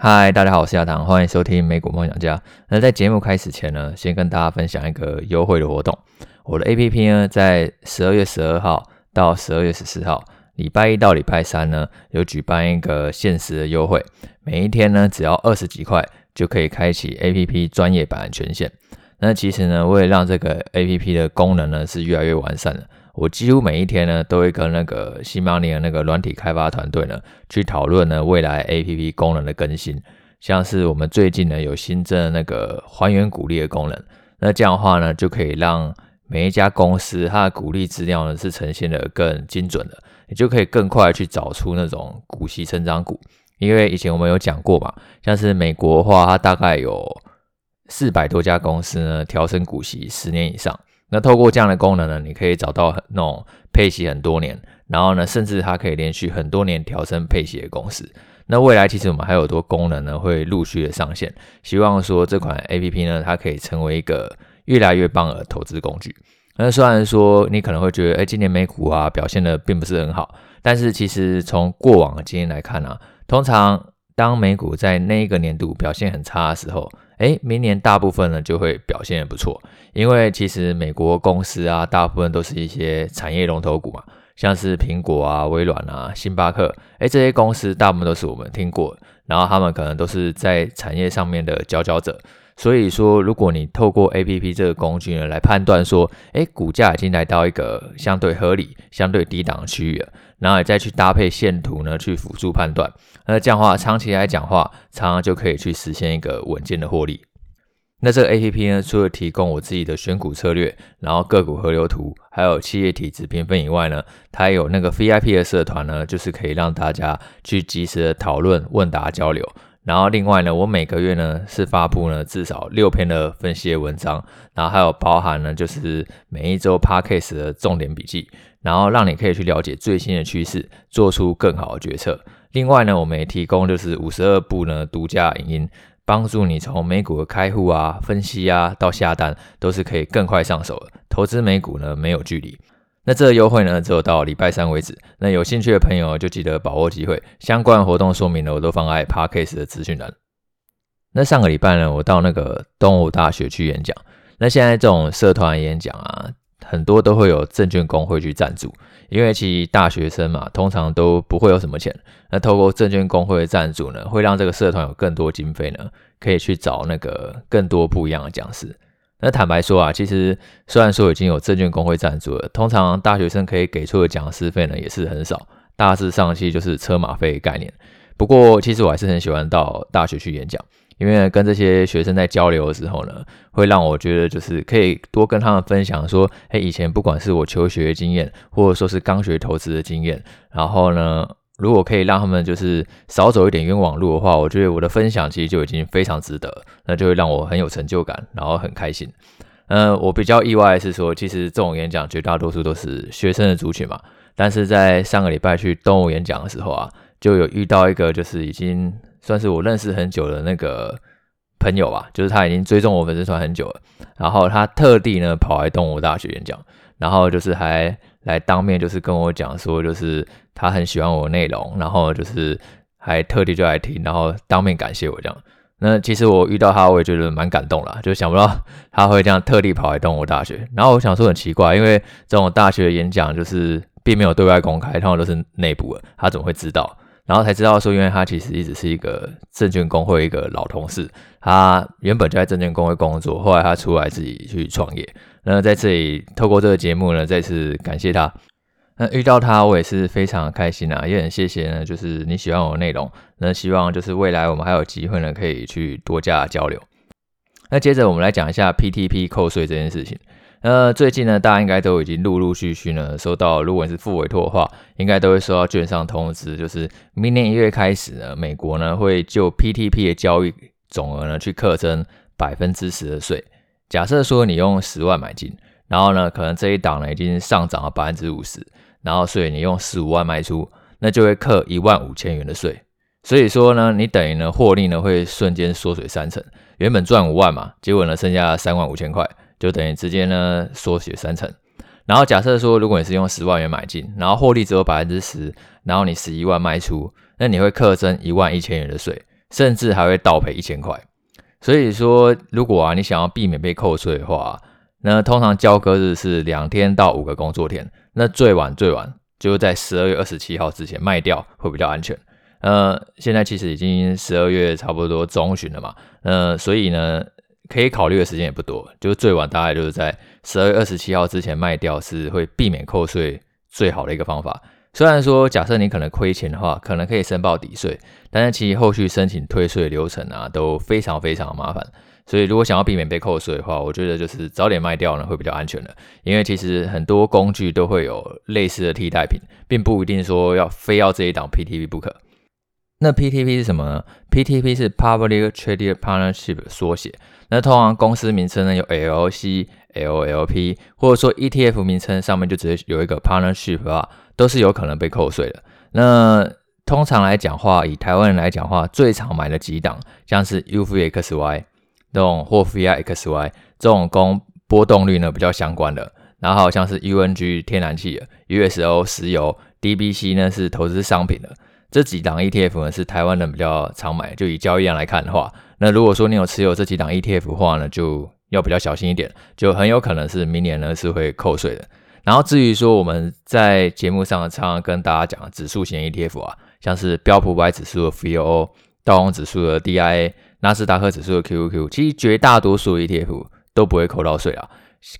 嗨，大家好，我是亚堂，欢迎收听美股梦想家。那在节目开始前呢，先跟大家分享一个优惠的活动。我的 APP 呢，在十二月十二号到十二月十四号，礼拜一到礼拜三呢，有举办一个限时的优惠，每一天呢，只要二十几块就可以开启 APP 专业版权限。那其实呢，为了让这个 APP 的功能呢是越来越完善的。我几乎每一天呢，都会跟那个西马尼的那个软体开发团队呢，去讨论呢未来 APP 功能的更新，像是我们最近呢有新增那个还原股利的功能，那这样的话呢，就可以让每一家公司它的股利资料呢是呈现的更精准的，你就可以更快去找出那种股息成长股，因为以前我们有讲过嘛，像是美国的话，它大概有四百多家公司呢调升股息十年以上。那透过这样的功能呢，你可以找到那种配息很多年，然后呢，甚至它可以连续很多年调升配息的公司。那未来其实我们还有多功能呢，会陆续的上线。希望说这款 APP 呢，它可以成为一个越来越棒的投资工具。那虽然说你可能会觉得，哎，今年美股啊表现的并不是很好，但是其实从过往的经验来看啊，通常当美股在那一个年度表现很差的时候，哎，明年大部分呢就会表现的不错，因为其实美国公司啊，大部分都是一些产业龙头股嘛，像是苹果啊、微软啊、星巴克，哎，这些公司大部分都是我们听过，然后他们可能都是在产业上面的佼佼者。所以说，如果你透过 APP 这个工具呢，来判断说，诶，股价已经来到一个相对合理、相对低档的区域了，然后你再去搭配线图呢，去辅助判断，那这样的话，长期来讲话，常常就可以去实现一个稳健的获利。那这个 APP 呢，除了提供我自己的选股策略，然后个股河流图，还有企业体质评分以外呢，它有那个 VIP 的社团呢，就是可以让大家去及时的讨论、问答交流。然后另外呢，我每个月呢是发布呢至少六篇的分析的文章，然后还有包含呢就是每一周 Podcast 的重点笔记，然后让你可以去了解最新的趋势，做出更好的决策。另外呢，我们也提供就是五十二部呢独家影音，帮助你从美股的开户啊、分析啊到下单，都是可以更快上手的。投资美股呢没有距离。那这个优惠呢，只有到礼拜三为止。那有兴趣的朋友就记得把握机会。相关活动说明呢，我都放在 Podcast 的资讯栏。那上个礼拜呢，我到那个东吴大学去演讲。那现在这种社团演讲啊，很多都会有证券公会去赞助，因为其实大学生嘛，通常都不会有什么钱。那透过证券公会的赞助呢，会让这个社团有更多经费呢，可以去找那个更多不一样的讲师。那坦白说啊，其实虽然说已经有证券公会赞助了，通常大学生可以给出的讲师费呢也是很少，大致上其实就是车马费概念。不过其实我还是很喜欢到大学去演讲，因为跟这些学生在交流的时候呢，会让我觉得就是可以多跟他们分享说，哎，以前不管是我求学经验，或者说是刚学投资的经验，然后呢。如果可以让他们就是少走一点冤枉路的话，我觉得我的分享其实就已经非常值得，那就会让我很有成就感，然后很开心。嗯，我比较意外是说，其实这种演讲绝大多数都是学生的族群嘛，但是在上个礼拜去动物演讲的时候啊，就有遇到一个就是已经算是我认识很久的那个朋友吧，就是他已经追踪我粉丝团很久了，然后他特地呢跑来动物大学演讲，然后就是还来当面就是跟我讲说，就是。他很喜欢我的内容，然后就是还特地就来听，然后当面感谢我这样。那其实我遇到他，我也觉得蛮感动啦，就想不到他会这样特地跑来东吴大学。然后我想说很奇怪，因为这种大学演讲就是并没有对外公开，通常都是内部的，他怎么会知道？然后才知道说，因为他其实一直是一个证券公会一个老同事，他原本就在证券公会工作，后来他出来自己去创业。那在这里透过这个节目呢，再次感谢他。那遇到他，我也是非常开心啊，也很谢谢呢。就是你喜欢我的内容，那希望就是未来我们还有机会呢，可以去多加交流。那接着我们来讲一下 PTP 扣税这件事情。呃，最近呢，大家应该都已经陆陆续续呢收到，如果是复委托的话，应该都会收到券商通知，就是明年一月开始呢，美国呢会就 PTP 的交易总额呢去课征百分之十的税。假设说你用十万买进，然后呢，可能这一档呢已经上涨了百分之五十。然后，所以你用十五万卖出，那就会课一万五千元的税。所以说呢，你等于呢获利呢会瞬间缩水三成。原本赚五万嘛，结果呢剩下三万五千块，就等于直接呢缩水三成。然后假设说，如果你是用十万元买进，然后获利只有百分之十，然后你十一万卖出，那你会课征一万一千元的税。甚至还会倒赔一千块。所以说，如果啊你想要避免被扣税的话，那通常交割日是两天到五个工作天，那最晚最晚就在十二月二十七号之前卖掉会比较安全。呃，现在其实已经十二月差不多中旬了嘛，呃，所以呢，可以考虑的时间也不多，就最晚大概就是在十二月二十七号之前卖掉，是会避免扣税最好的一个方法。虽然说，假设你可能亏钱的话，可能可以申报抵税，但是其实后续申请退税流程啊都非常非常麻烦。所以如果想要避免被扣税的话，我觉得就是早点卖掉呢会比较安全的，因为其实很多工具都会有类似的替代品，并不一定说要非要这一档 PTV 不可。那 PTP 是什么呢？PTP 是 Public Traded Partnership 缩写。那通常公司名称呢有 L C、L L P，或者说 ETF 名称上面就直接有一个 Partnership 啊，都是有可能被扣税的。那通常来讲话，以台湾人来讲话，最常买的几档，像是 UVXY 这种或 VIXY 这种跟波动率呢比较相关的，然后好像是 UNG 天然气，USO 石油，DBC 呢是投资商品的。这几档 ETF 呢是台湾人比较常买，就以交易量来看的话，那如果说你有持有这几档 ETF 的话呢，就要比较小心一点，就很有可能是明年呢是会扣税的。然后至于说我们在节目上常常跟大家讲指数型 ETF 啊，像是标普五百指数的 VOO、道琼指数的 DIA、纳斯达克指数的 QQQ，其实绝大多数 ETF 都不会扣到税啊。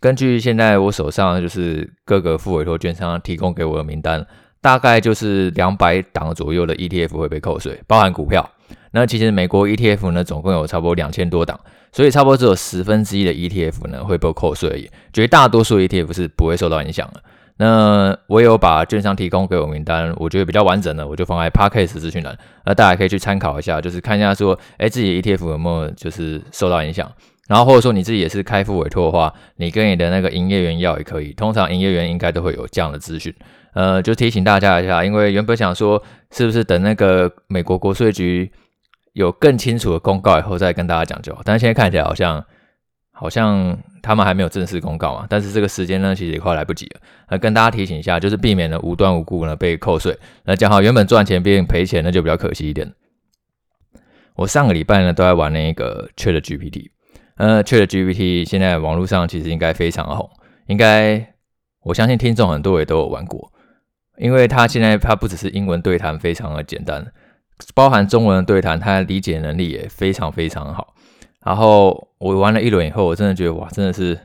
根据现在我手上就是各个复委托券商提供给我的名单。大概就是两百档左右的 ETF 会被扣税，包含股票。那其实美国 ETF 呢，总共有差不多两千多档，所以差不多只有十分之一的 ETF 呢会被扣税而已。绝大多数 ETF 是不会受到影响的。那我有把券商提供给我名单，我觉得比较完整的，我就放在 Podcast 资讯栏，那大家可以去参考一下，就是看一下说，哎，自己 ETF 有没有就是受到影响。然后或者说你自己也是开付委托的话，你跟你的那个营业员要也可以，通常营业员应该都会有这样的资讯。呃，就提醒大家一下，因为原本想说是不是等那个美国国税局有更清楚的公告以后再跟大家讲就好，但是现在看起来好像好像他们还没有正式公告嘛，但是这个时间呢其实也快来不及了，那跟大家提醒一下，就是避免了无端无故呢被扣税，那讲好原本赚钱变赔钱，那就比较可惜一点。我上个礼拜呢都在玩那个 ChatGPT，呃，ChatGPT 现在网络上其实应该非常红，应该我相信听众很多也都有玩过。因为他现在他不只是英文对谈非常的简单，包含中文的对谈，他的理解能力也非常非常好。然后我玩了一轮以后，我真的觉得哇，真的是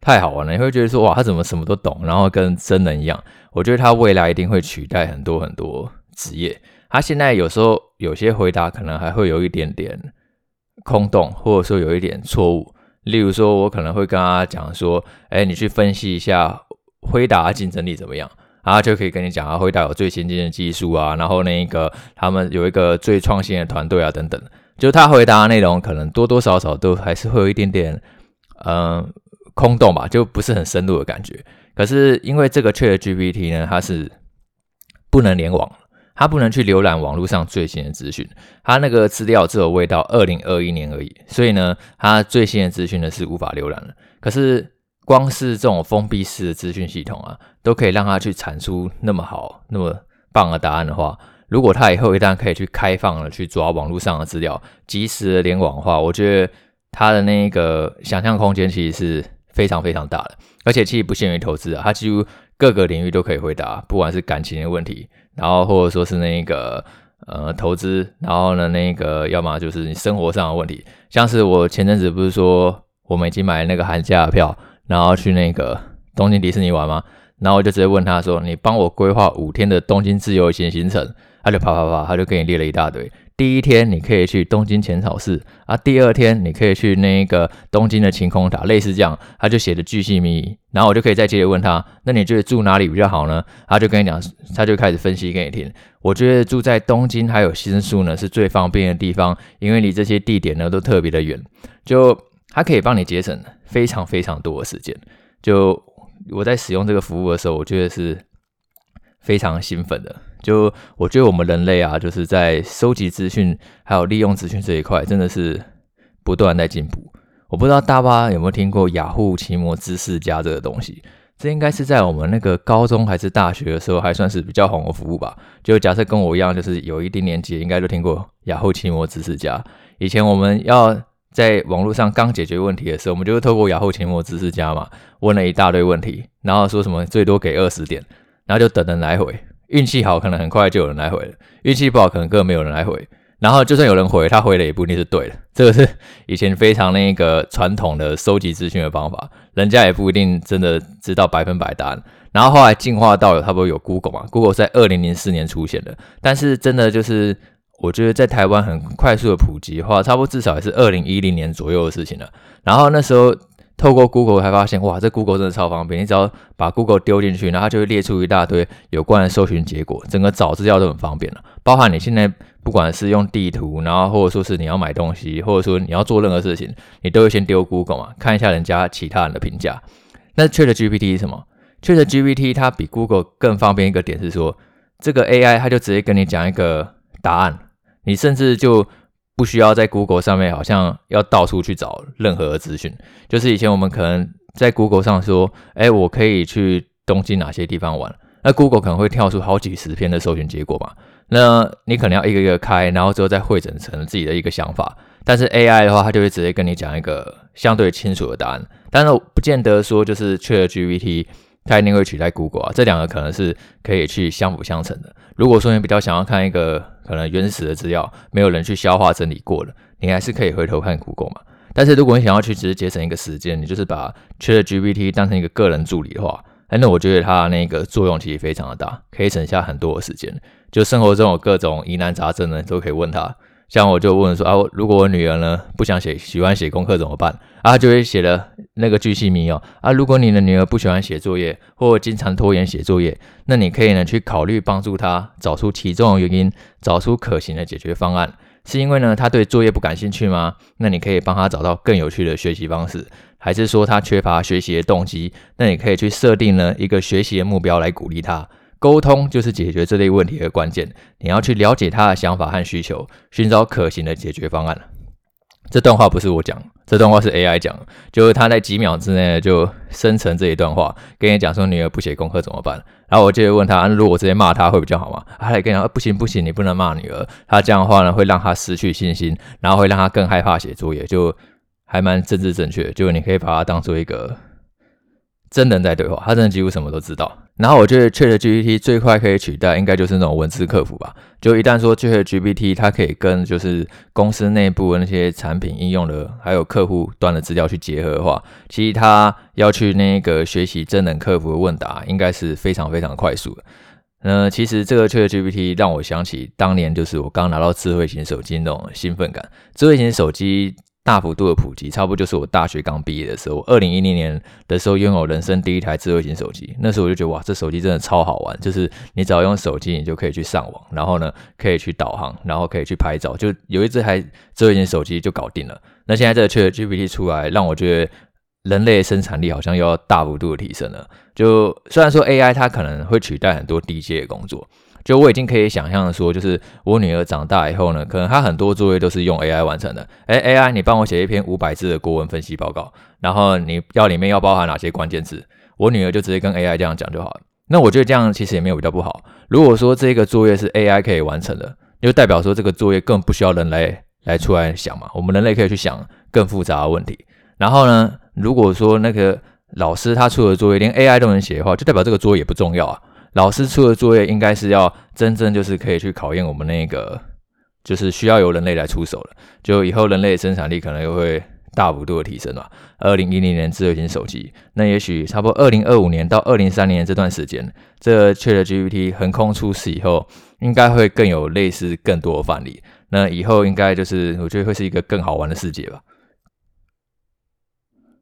太好玩了。你会觉得说哇，他怎么什么都懂，然后跟真人一样。我觉得他未来一定会取代很多很多职业。他现在有时候有些回答可能还会有一点点空洞，或者说有一点错误。例如说，我可能会跟他讲说，哎，你去分析一下辉达竞争力怎么样。他就可以跟你讲啊，辉达有最先进的技术啊，然后那个他们有一个最创新的团队啊，等等。就他回答的内容，可能多多少少都还是会有一点点，嗯、空洞吧，就不是很深入的感觉。可是因为这个 ChatGPT 呢，它是不能联网，它不能去浏览网络上最新的资讯，它那个资料只有未到二零二一年而已，所以呢，它最新的资讯呢是无法浏览的。可是光是这种封闭式的资讯系统啊，都可以让他去产出那么好、那么棒的答案的话，如果他以后一旦可以去开放了去抓网络上的资料，即时的联网的话，我觉得他的那个想象空间其实是非常非常大的。而且其实不限于投资啊，他几乎各个领域都可以回答，不管是感情的问题，然后或者说是那个呃投资，然后呢那个要么就是你生活上的问题，像是我前阵子不是说我们已经买了那个寒假的票。然后去那个东京迪士尼玩吗？然后我就直接问他说：“你帮我规划五天的东京自由行行程。”他就啪啪啪，他就给你列了一大堆。第一天你可以去东京浅草寺啊，第二天你可以去那个东京的晴空塔，类似这样，他就写的巨细靡遗。然后我就可以再接着问他：“那你觉得住哪里比较好呢？”他就跟你讲，他就开始分析给你听。我觉得住在东京还有新宿呢是最方便的地方，因为离这些地点呢都特别的远。就它可以帮你节省非常非常多的时间。就我在使用这个服务的时候，我觉得是非常兴奋的。就我觉得我们人类啊，就是在收集资讯还有利用资讯这一块，真的是不断在进步。我不知道大家有没有听过雅虎奇摩知识家这个东西？这应该是在我们那个高中还是大学的时候，还算是比较红的服务吧。就假设跟我一样，就是有一定年纪，应该都听过雅虎奇摩知识家。以前我们要在网络上刚解决问题的时候，我们就会透过雅虎奇摩知识家嘛，问了一大堆问题，然后说什么最多给二十点，然后就等人来回。运气好，可能很快就有人来回了；运气不好，可能根本没有人来回。然后就算有人回，他回的也不一定是对的。这个是以前非常那个传统的收集资讯的方法，人家也不一定真的知道百分百答案。然后后来进化到了差不多有 Google 嘛，Google 在二零零四年出现的，但是真的就是。我觉得在台湾很快速的普及的话，差不多至少也是二零一零年左右的事情了。然后那时候透过 Google 才发现，哇，这 Google 真的超方便，你只要把 Google 丢进去，然后它就会列出一大堆有关的搜寻结果，整个找资料都很方便了。包含你现在不管是用地图，然后或者说是你要买东西，或者说你要做任何事情，你都会先丢 Google 嘛，看一下人家其他人的评价。那 ChatGPT 是什么？ChatGPT 它比 Google 更方便一个点是说，这个 AI 它就直接跟你讲一个答案。你甚至就不需要在 Google 上面，好像要到处去找任何资讯。就是以前我们可能在 Google 上说，哎，我可以去东京哪些地方玩，那 Google 可能会跳出好几十篇的搜寻结果嘛。那你可能要一个一个开，然后之后再汇整成自己的一个想法。但是 AI 的话，它就会直接跟你讲一个相对清楚的答案。但是不见得说就是 ChatGPT。它一定会取代 Google 啊，这两个可能是可以去相辅相成的。如果说你比较想要看一个可能原始的资料，没有人去消化整理过的，你还是可以回头看 Google 嘛。但是如果你想要去只是节省一个时间，你就是把 ChatGPT 当成一个个人助理的话，那我觉得它那个作用其实非常的大，可以省下很多的时间。就生活中有各种疑难杂症呢，都可以问他。像我就问说啊，如果我女儿呢不想写，喜欢写功课怎么办？啊，就会写了那个巨细靡哦啊。如果你的女儿不喜欢写作业，或经常拖延写作业，那你可以呢去考虑帮助她找出其中的原因，找出可行的解决方案。是因为呢她对作业不感兴趣吗？那你可以帮她找到更有趣的学习方式，还是说她缺乏学习的动机？那你可以去设定呢一个学习的目标来鼓励她。沟通就是解决这类问题的关键。你要去了解她的想法和需求，寻找可行的解决方案。这段话不是我讲，这段话是 AI 讲，就是他在几秒之内就生成这一段话，跟你讲说女儿不写功课怎么办。然后我就会问他，如果我直接骂他会比较好吗？他还跟你讲，不行不行，你不能骂女儿。他这样的话呢，会让他失去信心，然后会让他更害怕写作业，就还蛮政治正确。就你可以把它当做一个。真人在对话，他真的几乎什么都知道。然后我觉得 ChatGPT 最快可以取代，应该就是那种文字客服吧。就一旦说 ChatGPT 它可以跟就是公司内部那些产品应用的，还有客户端的资料去结合的话，其实他要去那个学习真人客服的问答，应该是非常非常快速的。那其实这个 ChatGPT 让我想起当年就是我刚拿到智慧型手机那种兴奋感。智慧型手机。大幅度的普及，差不多就是我大学刚毕业的时候，二零一零年的时候拥有人生第一台智慧型手机。那时候我就觉得哇，这手机真的超好玩，就是你只要用手机，你就可以去上网，然后呢，可以去导航，然后可以去拍照，就有一这台智慧型手机就搞定了。那现在这个 ChatGPT 出来，让我觉得人类生产力好像又要大幅度的提升了。就虽然说 AI 它可能会取代很多低阶的工作。就我已经可以想象的说，就是我女儿长大以后呢，可能她很多作业都是用 AI 完成的。诶，AI，你帮我写一篇五百字的国文分析报告，然后你要里面要包含哪些关键字，我女儿就直接跟 AI 这样讲就好了。那我觉得这样其实也没有比较不好。如果说这个作业是 AI 可以完成的，就代表说这个作业更不需要人来来出来想嘛。我们人类可以去想更复杂的问题。然后呢，如果说那个老师他出的作业连 AI 都能写的话，就代表这个作业也不重要啊。老师出的作业应该是要真正就是可以去考验我们那个，就是需要由人类来出手了。就以后人类的生产力可能又会大幅度的提升了。二零一零年智慧型手机，那也许差不多二零二五年到二零三零年这段时间，这 ChatGPT 横空出世以后，应该会更有类似更多的范例。那以后应该就是我觉得会是一个更好玩的世界吧。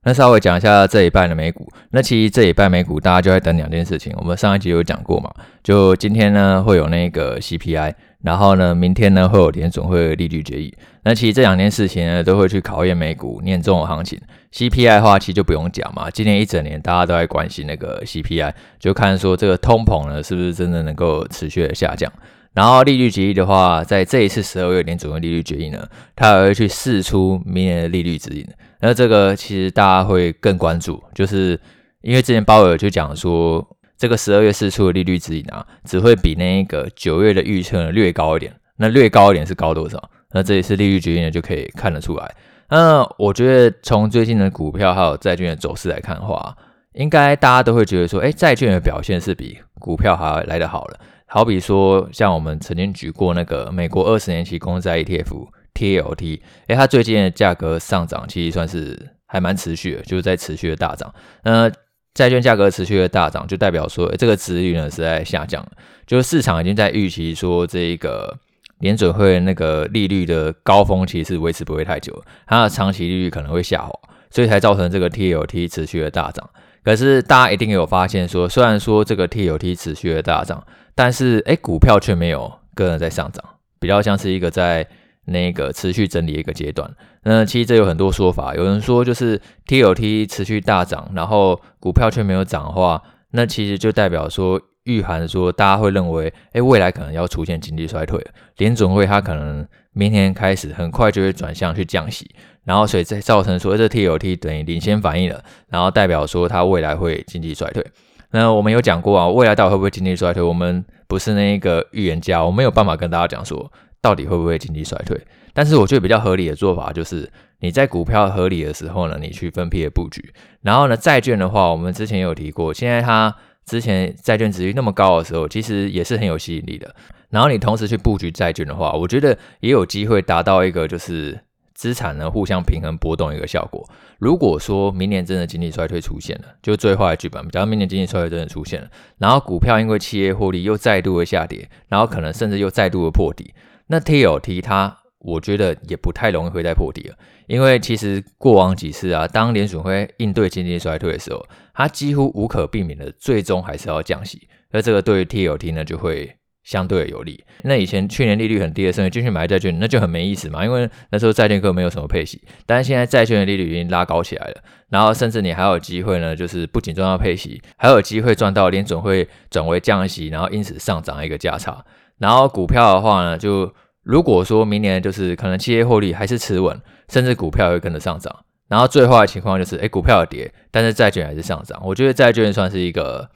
那稍微讲一下这一半的美股。那其实这一半美股大家就在等两件事情。我们上一集有讲过嘛，就今天呢会有那个 CPI，然后呢明天呢会有联准会利率决议。那其实这两件事情呢都会去考验美股年终的行情。CPI 的话其实就不用讲嘛，今年一整年大家都在关心那个 CPI，就看说这个通膨呢是不是真的能够持续的下降。然后利率决议的话，在这一次十二月联准会利率决议呢，它还会去试出明年的利率指引。那这个其实大家会更关注，就是因为之前鲍尔就讲说，这个十二月试出的利率指引啊，只会比那个九月的预测略高一点。那略高一点是高多少？那这一次利率决议呢，就可以看得出来。那我觉得从最近的股票还有债券的走势来看的话，应该大家都会觉得说，哎，债券的表现是比股票还要来得好了。好比说，像我们曾经举过那个美国二十年期公债 ETF TLT，哎，它最近的价格上涨其实算是还蛮持续的，就是在持续的大涨。那债券价格持续的大涨，就代表说这个值率呢是在下降，就是市场已经在预期说这一个。联准会那个利率的高峰其实是维持不会太久，它的长期利率可能会下滑，所以才造成这个 TLT 持续的大涨。可是大家一定有发现说，虽然说这个 TLT 持续的大涨，但是诶股票却没有跟着在上涨，比较像是一个在那个持续整理一个阶段。那其实这有很多说法，有人说就是 TLT 持续大涨，然后股票却没有涨的话，那其实就代表说。预含说，大家会认为，哎，未来可能要出现经济衰退，联准会它可能明年开始很快就会转向去降息，然后所以再造成说这 TLT 等于领先反应了，然后代表说它未来会经济衰退。那我们有讲过啊，未来到底会不会经济衰退？我们不是那一个预言家，我没有办法跟大家讲说到底会不会经济衰退。但是我觉得比较合理的做法就是，你在股票合理的时候呢，你去分批的布局，然后呢，债券的话，我们之前有提过，现在它。之前债券殖利率那么高的时候，其实也是很有吸引力的。然后你同时去布局债券的话，我觉得也有机会达到一个就是资产呢互相平衡波动一个效果。如果说明年真的经济衰退出现了，就最坏的剧本，假如明年经济衰退真的出现了，然后股票因为企业获利又再度的下跌，然后可能甚至又再度的破底，那 TLT 它。我觉得也不太容易会再破底了，因为其实过往几次啊，当联准会应对经济衰退的时候，它几乎无可避免的最终还是要降息，那这个对于 TLT 呢就会相对有利。那以前去年利率很低的时候，你进去买债券，那就很没意思嘛，因为那时候债券根本没有什么配息。但是现在债券的利率已经拉高起来了，然后甚至你还有机会呢，就是不仅赚到配息，还有机会赚到联准会转为降息，然后因此上涨一个价差。然后股票的话呢，就如果说明年就是可能企业获利还是持稳，甚至股票会跟着上涨，然后最坏的情况就是，哎，股票跌，但是债券还是上涨。我觉得债券算是一个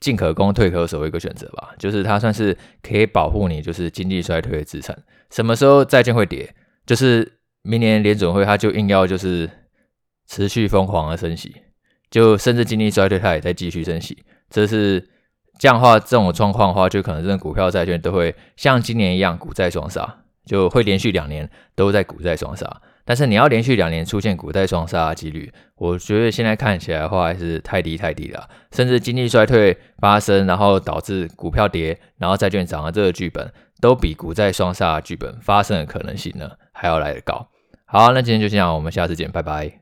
进可攻退可守的一个选择吧，就是它算是可以保护你，就是经济衰退的资产。什么时候债券会跌？就是明年联准会它就硬要就是持续疯狂的升息，就甚至经济衰退它也在继续升息，这是。这样的话，这种状况的话，就可能这股票、债券都会像今年一样股债双杀，就会连续两年都在股债双杀。但是你要连续两年出现股债双杀的几率，我觉得现在看起来的话还是太低太低了。甚至经济衰退发生，然后导致股票跌，然后债券涨的这个剧本，都比股债双杀剧本发生的可能性呢还要来得高。好，那今天就这样，我们下次见，拜拜。